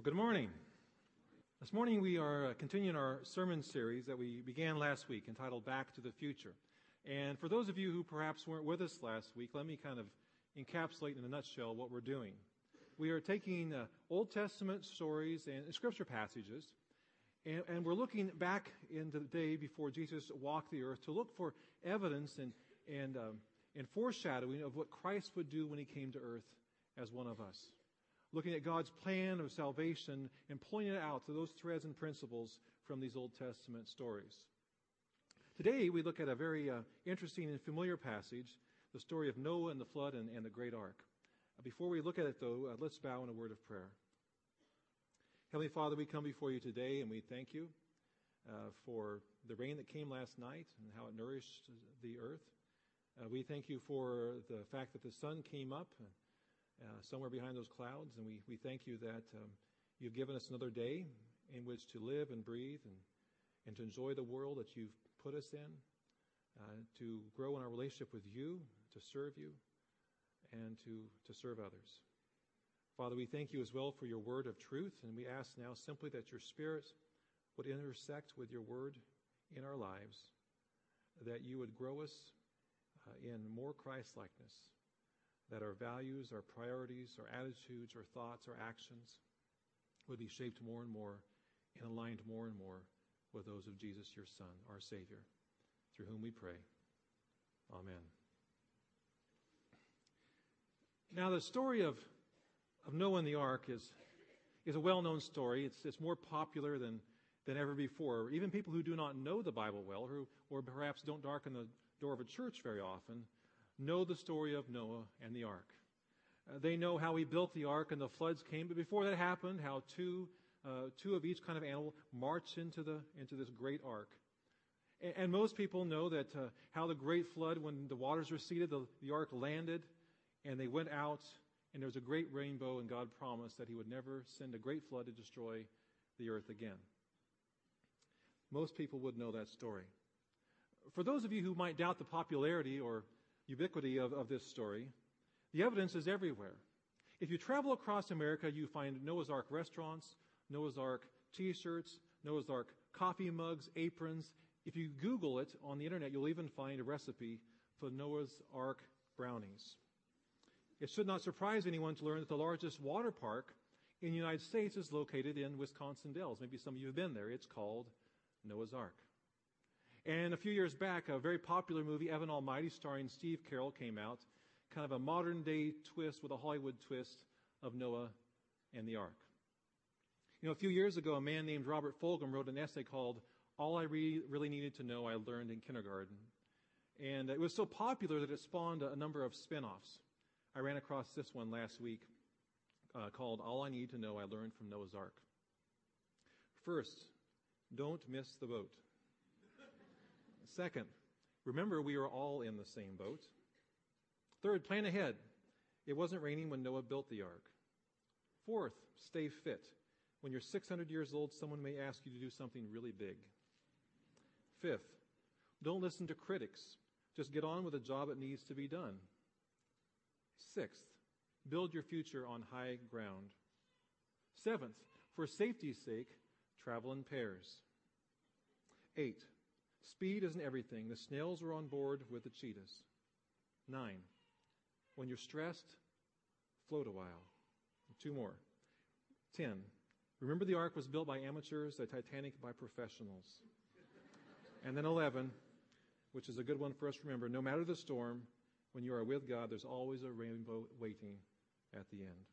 Well, good morning. This morning we are uh, continuing our sermon series that we began last week entitled Back to the Future. And for those of you who perhaps weren't with us last week, let me kind of encapsulate in a nutshell what we're doing. We are taking uh, Old Testament stories and scripture passages, and, and, we're looking back into the day before Jesus walked the earth to look for evidence and, and, um, and foreshadowing of what Christ would do when he came to earth as one of us looking at God's plan of salvation and pointing it out to those threads and principles from these Old Testament stories. Today, we look at a very uh, interesting and familiar passage, the story of Noah and the flood and, and the great ark. Uh, before we look at it, though, uh, let's bow in a word of prayer. Heavenly Father, we come before you today and we thank you uh, for the rain that came last night and how it nourished the earth. Uh, we thank you for the fact that the sun came up uh, somewhere behind those clouds. And we, we thank you that um, you've given us another day in which to live and breathe and, and to enjoy the world that you've put us in, uh, to grow in our relationship with you, to serve you, and to, to serve others. Father, we thank you as well for your word of truth, and we ask now simply that your Spirit would intersect with your word in our lives, that you would grow us uh, in more Christ likeness that our values, our priorities, our attitudes, our thoughts, our actions would be shaped more and more and aligned more and more with those of Jesus, your Son, our Savior, through whom we pray. Amen. Now, the story of, of Noah and the ark is, is a well known story. It's, it's more popular than, than ever before. Even people who do not know the Bible well, who, or perhaps don't darken the door of a church very often, know the story of Noah and the ark. Uh, they know how he built the ark and the floods came, but before that happened, how two, uh, two of each kind of animal marched into, the, into this great ark. And, and most people know that uh, how the great flood, when the waters receded, the, the ark landed and they went out, and there was a great rainbow, and God promised that he would never send a great flood to destroy the earth again. Most people would know that story. For those of you who might doubt the popularity or ubiquity of, of this story, the evidence is everywhere. If you travel across America, you find Noah's Ark restaurants, Noah's Ark t shirts, Noah's Ark coffee mugs, aprons. If you Google it on the internet, you'll even find a recipe for Noah's Ark brownies. It should not surprise anyone to learn that the largest water park in the United States is located in Wisconsin Dells. Maybe some of you have been there. It's called Noah's Ark. And a few years back, a very popular movie, Evan Almighty, starring Steve Carell, came out. Kind of a modern day twist with a Hollywood twist of Noah and the Ark. You know, a few years ago, a man named Robert Fulghum wrote an essay called All I Re- Really Needed to Know I Learned in Kindergarten. And it was so popular that it spawned a number of spin offs. I ran across this one last week uh, called All I Need to Know I Learned from Noah's Ark. First, don't miss the boat. Second, remember we are all in the same boat. Third, plan ahead. It wasn't raining when Noah built the ark. Fourth, stay fit. When you're 600 years old, someone may ask you to do something really big. Fifth, don't listen to critics. Just get on with the job that needs to be done. Sixth, build your future on high ground. Seventh, for safety's sake, travel in pairs. Eight, Speed isn't everything. The snails are on board with the cheetahs. Nine. When you're stressed, float a while. Two more. Ten. Remember the ark was built by amateurs, the Titanic by professionals. and then 11, which is a good one for us to remember no matter the storm, when you are with God, there's always a rainbow waiting at the end.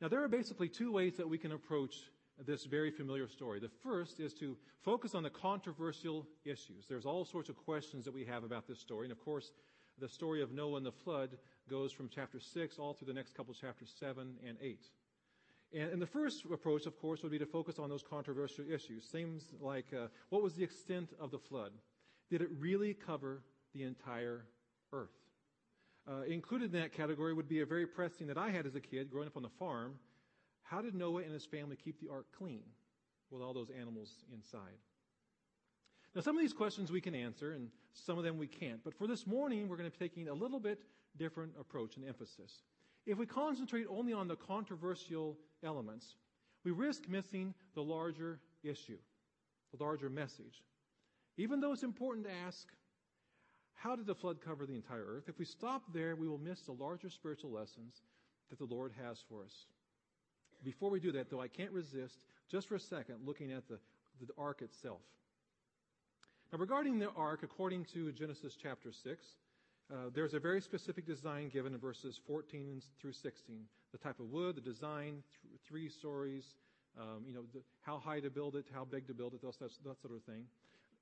Now, there are basically two ways that we can approach this very familiar story. The first is to focus on the controversial issues. There's all sorts of questions that we have about this story. And of course, the story of Noah and the flood goes from chapter 6 all through the next couple chapters 7 and 8. And, and the first approach, of course, would be to focus on those controversial issues. Things like uh, what was the extent of the flood? Did it really cover the entire earth? Uh, included in that category would be a very pressing that I had as a kid growing up on the farm how did Noah and his family keep the ark clean with all those animals inside? Now, some of these questions we can answer, and some of them we can't. But for this morning, we're going to be taking a little bit different approach and emphasis. If we concentrate only on the controversial elements, we risk missing the larger issue, the larger message. Even though it's important to ask, how did the flood cover the entire earth? If we stop there, we will miss the larger spiritual lessons that the Lord has for us. Before we do that, though, I can't resist just for a second looking at the, the ark itself. Now, regarding the ark, according to Genesis chapter 6, uh, there's a very specific design given in verses 14 through 16. The type of wood, the design, th- three stories, um, you know, the, how high to build it, how big to build it, that, that sort of thing.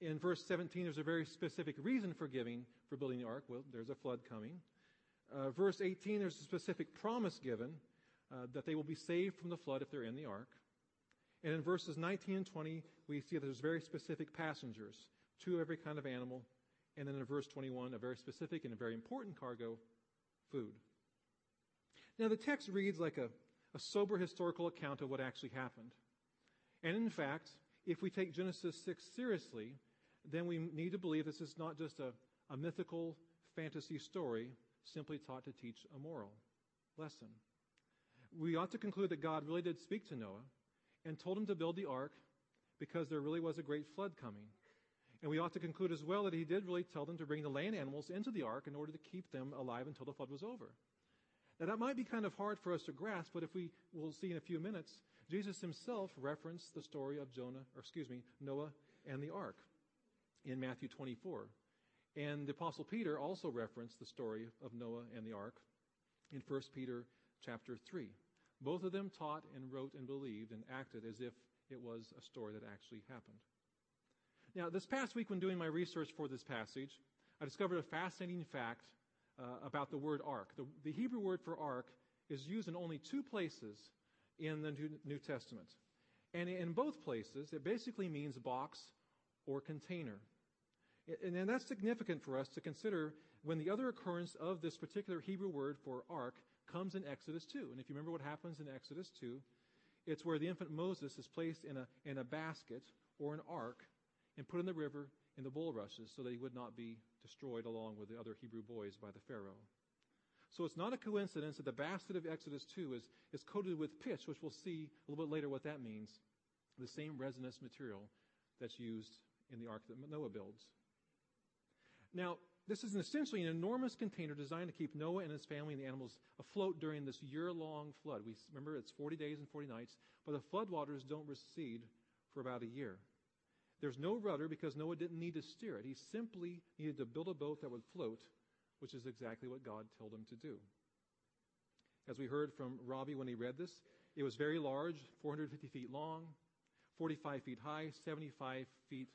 In verse 17, there's a very specific reason for giving, for building the ark. Well, there's a flood coming. Uh, verse 18, there's a specific promise given uh, that they will be saved from the flood if they're in the ark. And in verses 19 and 20, we see that there's very specific passengers, two of every kind of animal. And then in verse 21, a very specific and a very important cargo, food. Now, the text reads like a, a sober historical account of what actually happened. And in fact, if we take Genesis 6 seriously, then we need to believe this is not just a, a mythical fantasy story simply taught to teach a moral lesson. We ought to conclude that God really did speak to Noah and told him to build the ark because there really was a great flood coming. And we ought to conclude as well that he did really tell them to bring the land animals into the ark in order to keep them alive until the flood was over. Now, that might be kind of hard for us to grasp, but if we will see in a few minutes, Jesus himself referenced the story of Jonah, or excuse me, Noah and the ark in Matthew 24. And the apostle Peter also referenced the story of Noah and the ark in 1 Peter chapter 3. Both of them taught and wrote and believed and acted as if it was a story that actually happened. Now, this past week, when doing my research for this passage, I discovered a fascinating fact uh, about the word ark. The, the, Hebrew word for ark is used in only two places in the New Testament. And in both places, it basically means box or container. And, and that's significant for us to consider when the other occurrence of this particular Hebrew word for ark comes in Exodus 2. And if you remember what happens in Exodus 2, it's where the infant Moses is placed in a, in a basket or an ark and put in the river in the bulrushes so that he would not be destroyed along with the other Hebrew boys by the Pharaoh. So it's not a coincidence that the basket of Exodus 2 is, is coated with pitch, which we'll see a little bit later what that means. The same resinous material that's used in the ark that Noah builds. Now, this is essentially an enormous container designed to keep Noah and his family and the animals afloat during this year-long flood. We remember it's 40 days and 40 nights, but the floodwaters don't recede for about a year. There's no rudder because Noah didn't need to steer it. He simply needed to build a boat that would float, which is exactly what God told him to do. As we heard from Robbie when he read this, it was very large, 450 feet long, 45 feet high, 75 feet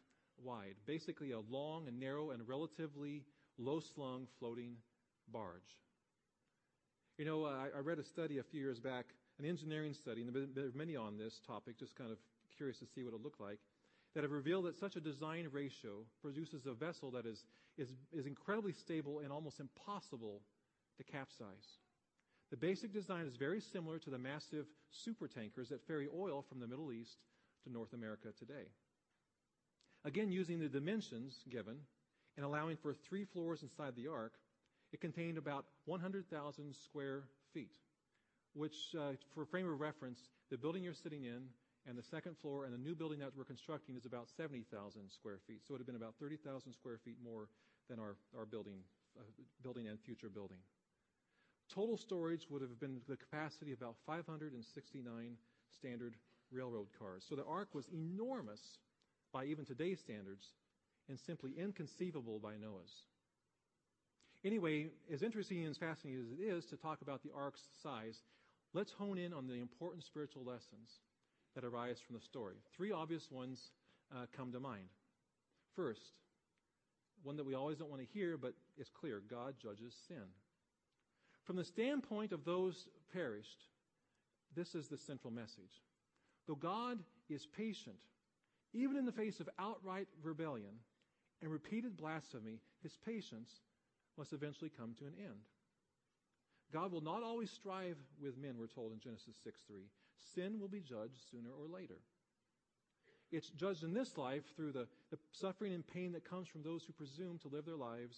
wide. Basically, a long and narrow and relatively low slung floating barge. You know, I, I, read a study a few years back, an engineering study, and there are many on this topic, just kind of curious to see what it looked like, that have revealed that such a design ratio produces a vessel that is, is, is incredibly stable and almost impossible to capsize. The basic design is very similar to the massive supertankers that ferry oil from the Middle East to North America today. Again, using the dimensions given and allowing for three floors inside the ark, it contained about 100,000 square feet, which, uh, for frame of reference, the building you're sitting in and the second floor and the new building that we're constructing is about 70,000 square feet. So it would have been about 30,000 square feet more than our, our building, uh, building and future building. Total storage would have been the capacity of about 569 standard railroad cars. So the ark was enormous by even today's standards and simply inconceivable by Noah's. Anyway, as interesting and as fascinating as it is to talk about the ark's size, let's hone in on the important spiritual lessons that arise from the story. Three obvious ones uh, come to mind. First, one that we always don't want to hear, but it's clear God judges sin. From the standpoint of those perished, this is the central message. Though God is patient even in the face of outright rebellion and repeated blasphemy, his patience must eventually come to an end. God will not always strive with men, we're told in Genesis 6 3. Sin will be judged sooner or later. It's judged in this life through the, the suffering and pain that comes from those who presume to live their lives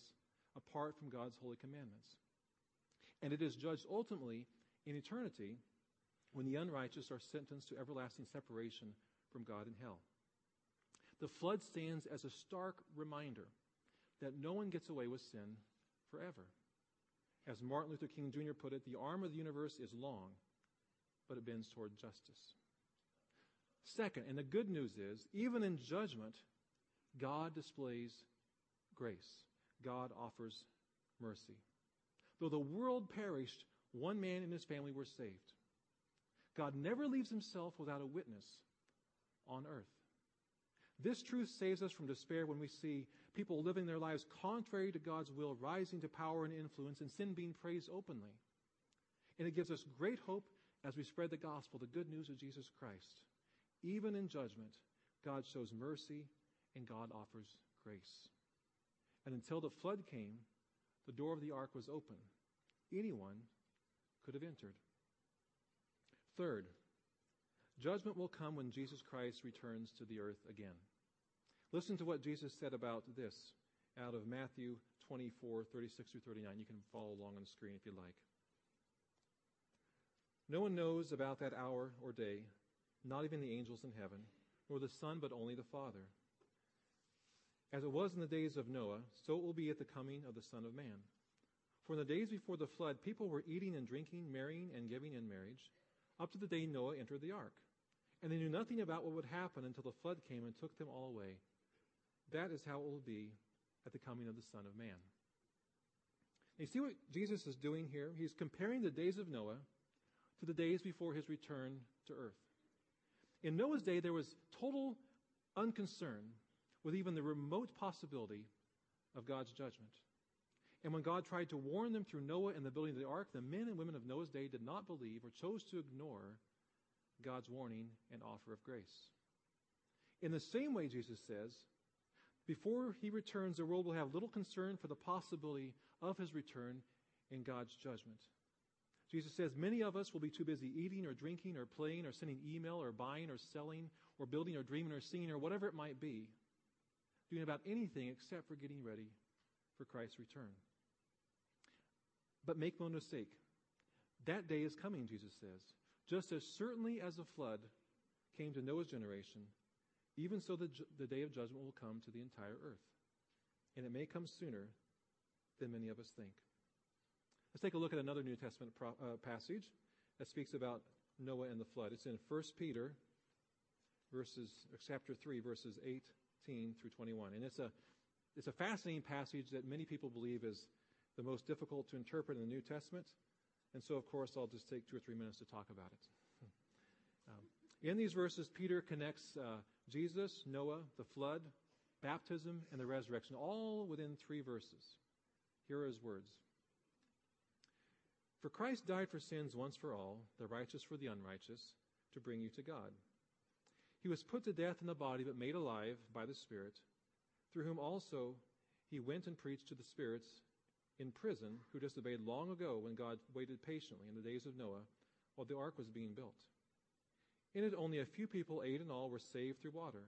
apart from God's holy commandments. And it is judged ultimately in eternity when the unrighteous are sentenced to everlasting separation from God in hell. The flood stands as a stark reminder that no one gets away with sin forever. As Martin Luther King Jr. put it, the arm of the universe is long, but it bends toward justice. Second, and the good news is, even in judgment, God displays grace. God offers mercy. Though the world perished, one man and his family were saved. God never leaves himself without a witness on earth. This truth saves us from despair when we see people living their lives contrary to God's will, rising to power and influence, and sin being praised openly. And it gives us great hope as we spread the gospel, the good news of Jesus Christ. Even in judgment, God shows mercy and God offers grace. And until the flood came, the door of the ark was open. Anyone could have entered. Third, Judgment will come when Jesus Christ returns to the earth again. Listen to what Jesus said about this out of Matthew 24, 36 through 39. You can follow along on the screen if you like. No one knows about that hour or day, not even the angels in heaven, nor the Son, but only the Father. As it was in the days of Noah, so it will be at the coming of the Son of Man. For in the days before the flood, people were eating and drinking, marrying and giving in marriage, up to the day Noah entered the ark. And they knew nothing about what would happen until the flood came and took them all away. That is how it will be at the coming of the Son of Man. you see what Jesus is doing here? He's comparing the days of Noah to the days before his return to earth. In Noah's day, there was total unconcern with even the remote possibility of God's judgment. And when God tried to warn them through Noah and the building of the ark, the men and women of Noah's day did not believe or chose to ignore God's warning and offer of grace. In the same way, Jesus says, before he returns, the world will have little concern for the possibility of his return in God's judgment. Jesus says many of us will be too busy eating or drinking or playing or sending email or buying or selling or building or dreaming or singing or whatever it might be, doing about anything except for getting ready for Christ's return. But make no mistake, that day is coming, Jesus says. Just as certainly as the flood came to Noah's generation, even so the, the day of judgment will come to the entire earth. And it may come sooner than many of us think. Let's take a look at another New Testament pro, uh, passage that speaks about Noah and the flood. It's in 1 Peter, verses, chapter 3, verses 18 through 21. And it's a, it's a fascinating passage that many people believe is the most difficult to interpret in the New Testament. And so, of course, I'll just take two or three minutes to talk about it. Um, in these verses, Peter connects uh, Jesus, Noah, the flood, baptism, and the resurrection, all within three verses. Here are his words For Christ died for sins once for all, the righteous for the unrighteous, to bring you to God. He was put to death in the body, but made alive by the Spirit, through whom also he went and preached to the spirits in prison who disobeyed long ago when God waited patiently in the days of Noah while the ark was being built. In it, only a few people, eight in all, were saved through water.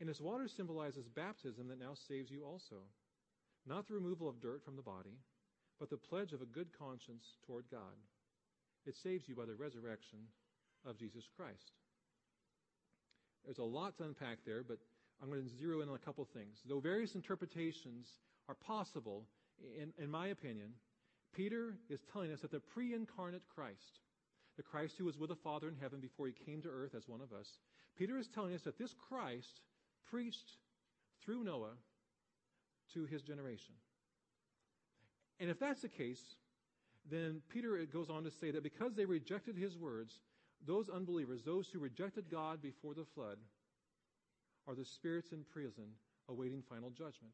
And as water symbolizes baptism that now saves you also, not the removal of dirt from the body, but the pledge of a good conscience toward God. It saves you by the resurrection of Jesus Christ. There's a lot to unpack there, but I'm going to zero in on a couple things. Though various interpretations are possible, in, in my opinion, Peter is telling us that the pre incarnate Christ, the Christ who was with the Father in heaven before he came to earth as one of us, Peter is telling us that this Christ preached through Noah to his generation. And if that's the case, then Peter goes on to say that because they rejected his words, those unbelievers, those who rejected God before the flood, are the spirits in prison awaiting final judgment.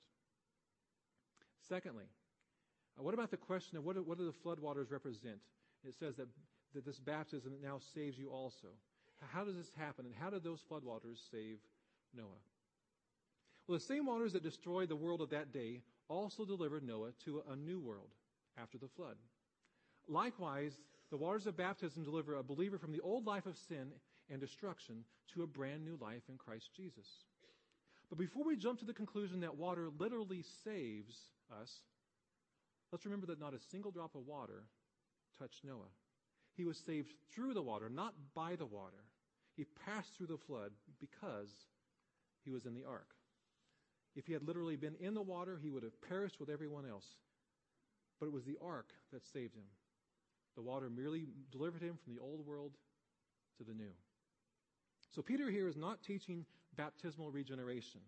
Secondly, uh, what about the question of what do, what do the floodwaters represent? It says that, that this baptism now saves you also. How does this happen, and how did those floodwaters save Noah? Well, the same waters that destroyed the world of that day also delivered Noah to a new world after the flood. Likewise, the waters of baptism deliver a believer from the old life of sin and destruction to a brand new life in Christ Jesus. But before we jump to the conclusion that water literally saves us, let's remember that not a single drop of water touched Noah. he was saved through the water, not by the water. He passed through the flood because he was in the ark. If he had literally been in the water, he would have perished with everyone else. But it was the ark that saved him. The water merely delivered him from the old world to the new. So Peter here is not teaching baptismal regeneration.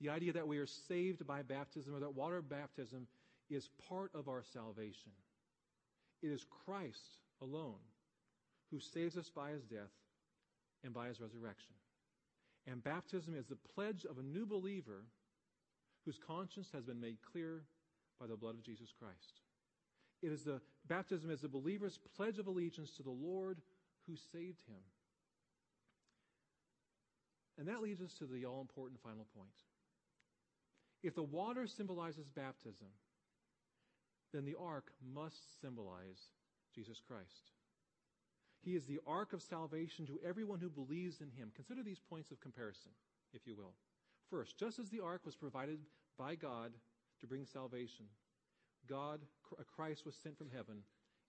The idea that we are saved by baptism or that water baptism is part of our salvation. It is Christ alone who saves us by his death and by his resurrection. And baptism is the pledge of a new believer whose conscience has been made clear by the blood of Jesus Christ. It is the baptism is the believer's pledge of allegiance to the Lord who saved him. And that leads us to the all important final point. If the water symbolizes baptism, then the ark must symbolize Jesus Christ. He is the ark of salvation to everyone who believes in him. Consider these points of comparison, if you will. First, just as the ark was provided by God to bring salvation, God, uh, Christ was sent from heaven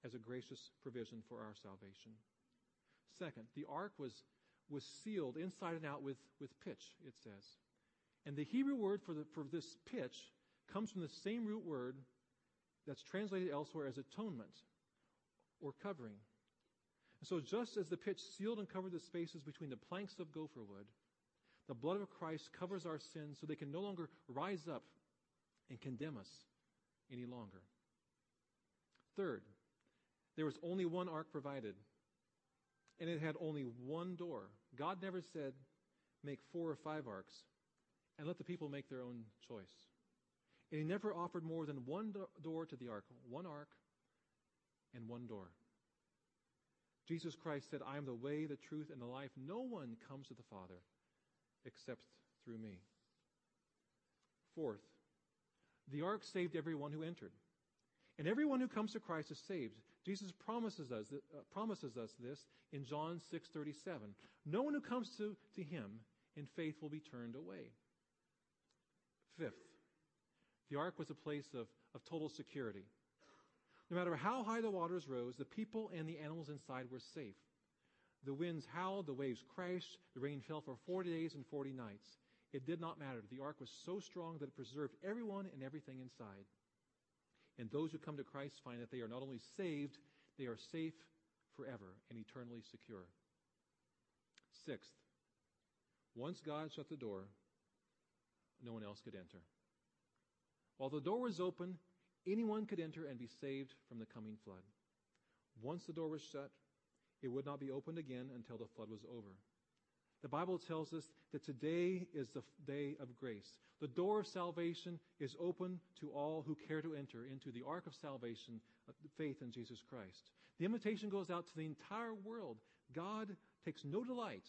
as a gracious provision for our salvation. Second, the ark was, was sealed inside and out with, with pitch, it says. And the Hebrew word for, the, for this pitch comes from the same root word that's translated elsewhere as atonement or covering. And so, just as the pitch sealed and covered the spaces between the planks of gopher wood, the blood of Christ covers our sins so they can no longer rise up and condemn us any longer. Third, there was only one ark provided, and it had only one door. God never said, make four or five arks and let the people make their own choice. And he never offered more than one do- door to the ark, one ark and one door. Jesus Christ said, I am the way, the truth, and the life. No one comes to the Father except through me. Fourth, the ark saved everyone who entered. And everyone who comes to Christ is saved. Jesus promises us, uh, promises us this in John 6:37. No one who comes to, to him in faith will be turned away. Fifth, the ark was a place of, of total security. No matter how high the waters rose, the people and the animals inside were safe. The winds howled, the waves crashed, the rain fell for 40 days and 40 nights. It did not matter. The ark was so strong that it preserved everyone and everything inside. And those who come to Christ find that they are not only saved, they are safe forever and eternally secure. Sixth, once God shut the door, no one else could enter. While the door was open, anyone could enter and be saved from the coming flood. Once the door was shut, it would not be opened again until the flood was over. The Bible tells us that today is the day of grace. The door of salvation is open to all who care to enter into the ark of salvation, uh, faith in Jesus Christ. The invitation goes out to the entire world. God takes no delight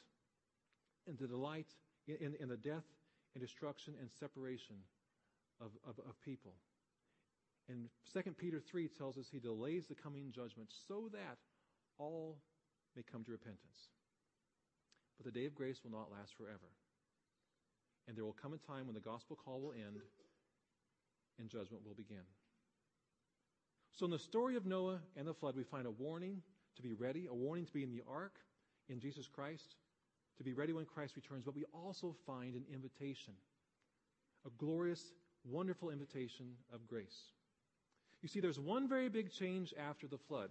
in the delight in, in, in the death and destruction and separation of, of, of people. And 2 Peter 3 tells us he delays the coming judgment so that all may come to repentance. But the day of grace will not last forever. And there will come a time when the gospel call will end and judgment will begin. So, in the story of Noah and the flood, we find a warning to be ready, a warning to be in the ark in Jesus Christ, to be ready when Christ returns. But we also find an invitation, a glorious, wonderful invitation of grace. You see, there's one very big change after the flood.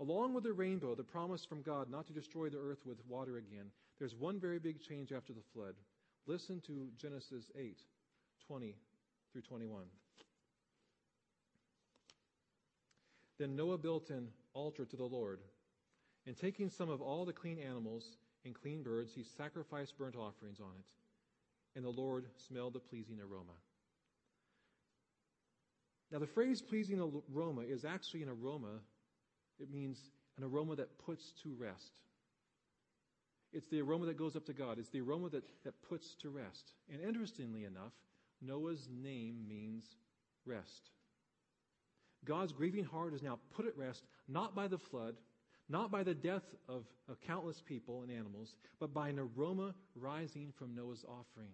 Along with the rainbow, the promise from God not to destroy the earth with water again, there's one very big change after the flood. Listen to Genesis 8 20 through 21. Then Noah built an altar to the Lord, and taking some of all the clean animals and clean birds, he sacrificed burnt offerings on it. And the Lord smelled the pleasing aroma. Now, the phrase pleasing aroma is actually an aroma it means an aroma that puts to rest. It's the aroma that goes up to God. It's the aroma that, that puts to rest. And interestingly enough, Noah's name means rest. God's grieving heart is now put at rest, not by the flood, not by the death of, of countless people and animals, but by an aroma rising from Noah's offering.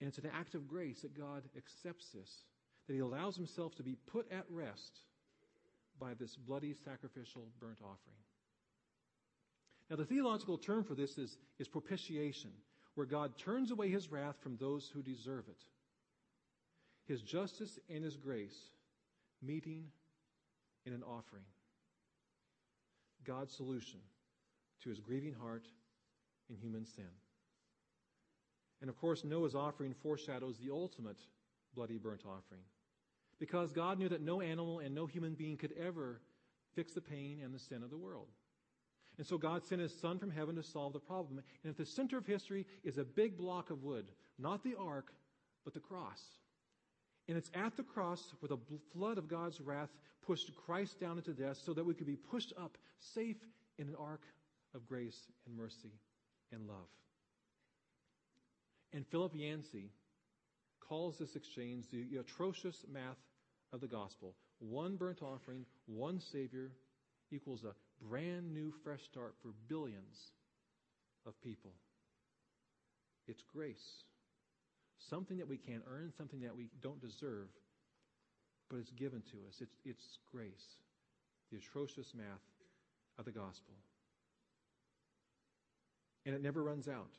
And it's an act of grace that God accepts this, that He allows Himself to be put at rest by this bloody sacrificial burnt offering. Now, the theological term for this is, is propitiation, where God turns away his wrath from those who deserve it. His justice and his grace meeting in an offering. God's solution to his grieving heart in human sin. And of course, Noah's offering foreshadows the ultimate bloody burnt offering. Because God knew that no animal and no human being could ever fix the pain and the sin of the world. And so God sent his son from heaven to solve the problem. And at the center of history is a big block of wood, not the ark, but the cross. And it's at the cross where the flood of God's wrath pushed Christ down into death so that we could be pushed up safe in an ark of grace and mercy and love. And Philip Yancey calls this exchange the atrocious math of the gospel. One burnt offering, one Savior equals a brand new fresh start for billions of people. It's grace. Something that we can't earn, something that we don't deserve, but it's given to us. It's, it's grace. The atrocious math of the gospel. And it never runs out.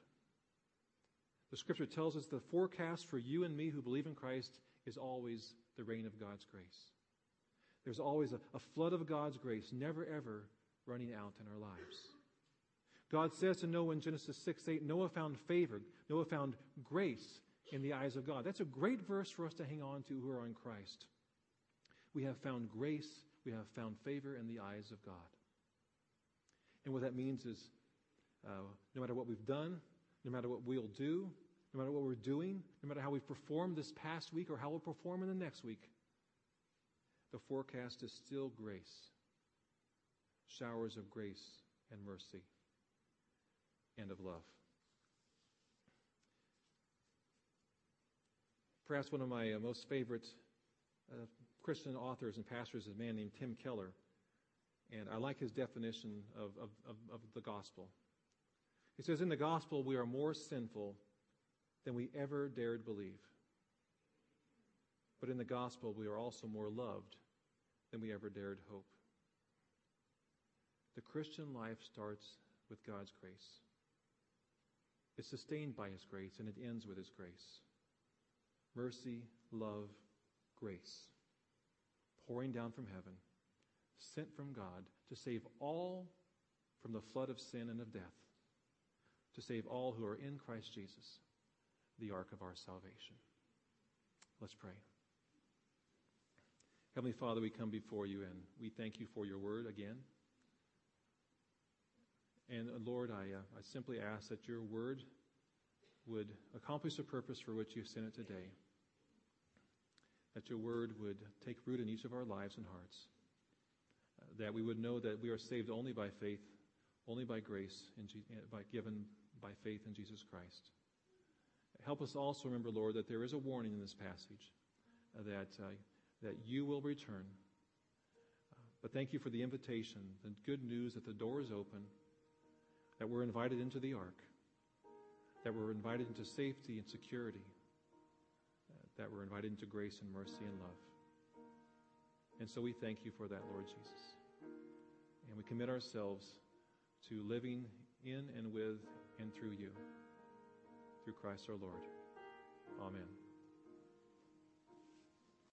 The scripture tells us the forecast for you and me who believe in Christ is always the reign of God's grace. There's always a, a flood of God's grace, never ever running out in our lives. God says to Noah in Genesis 6 8, Noah found favor. Noah found grace in the eyes of God. That's a great verse for us to hang on to who are in Christ. We have found grace, we have found favor in the eyes of God. And what that means is uh, no matter what we've done, no matter what we'll do, no matter what we're doing, no matter how we've performed this past week or how we'll perform in the next week, the forecast is still grace. Showers of grace and mercy and of love. Perhaps one of my uh, most favorite uh, Christian authors and pastors is a man named Tim Keller. And I like his definition of, of, of, of the gospel. He says, In the gospel, we are more sinful than we ever dared believe. But in the gospel, we are also more loved than we ever dared hope. The Christian life starts with God's grace. It's sustained by His grace, and it ends with His grace. Mercy, love, grace, pouring down from heaven, sent from God to save all from the flood of sin and of death, to save all who are in Christ Jesus the ark of our salvation. Let's pray. Heavenly Father, we come before you and we thank you for your word again. And Lord, I, uh, I simply ask that your word would accomplish the purpose for which you sent it today. That your word would take root in each of our lives and hearts. Uh, that we would know that we are saved only by faith, only by grace, G- by, given by faith in Jesus Christ. Help us also remember, Lord, that there is a warning in this passage uh, that, uh, that you will return. Uh, but thank you for the invitation, the good news that the door is open, that we're invited into the ark, that we're invited into safety and security, uh, that we're invited into grace and mercy and love. And so we thank you for that, Lord Jesus. And we commit ourselves to living in and with and through you through Christ our Lord. Amen.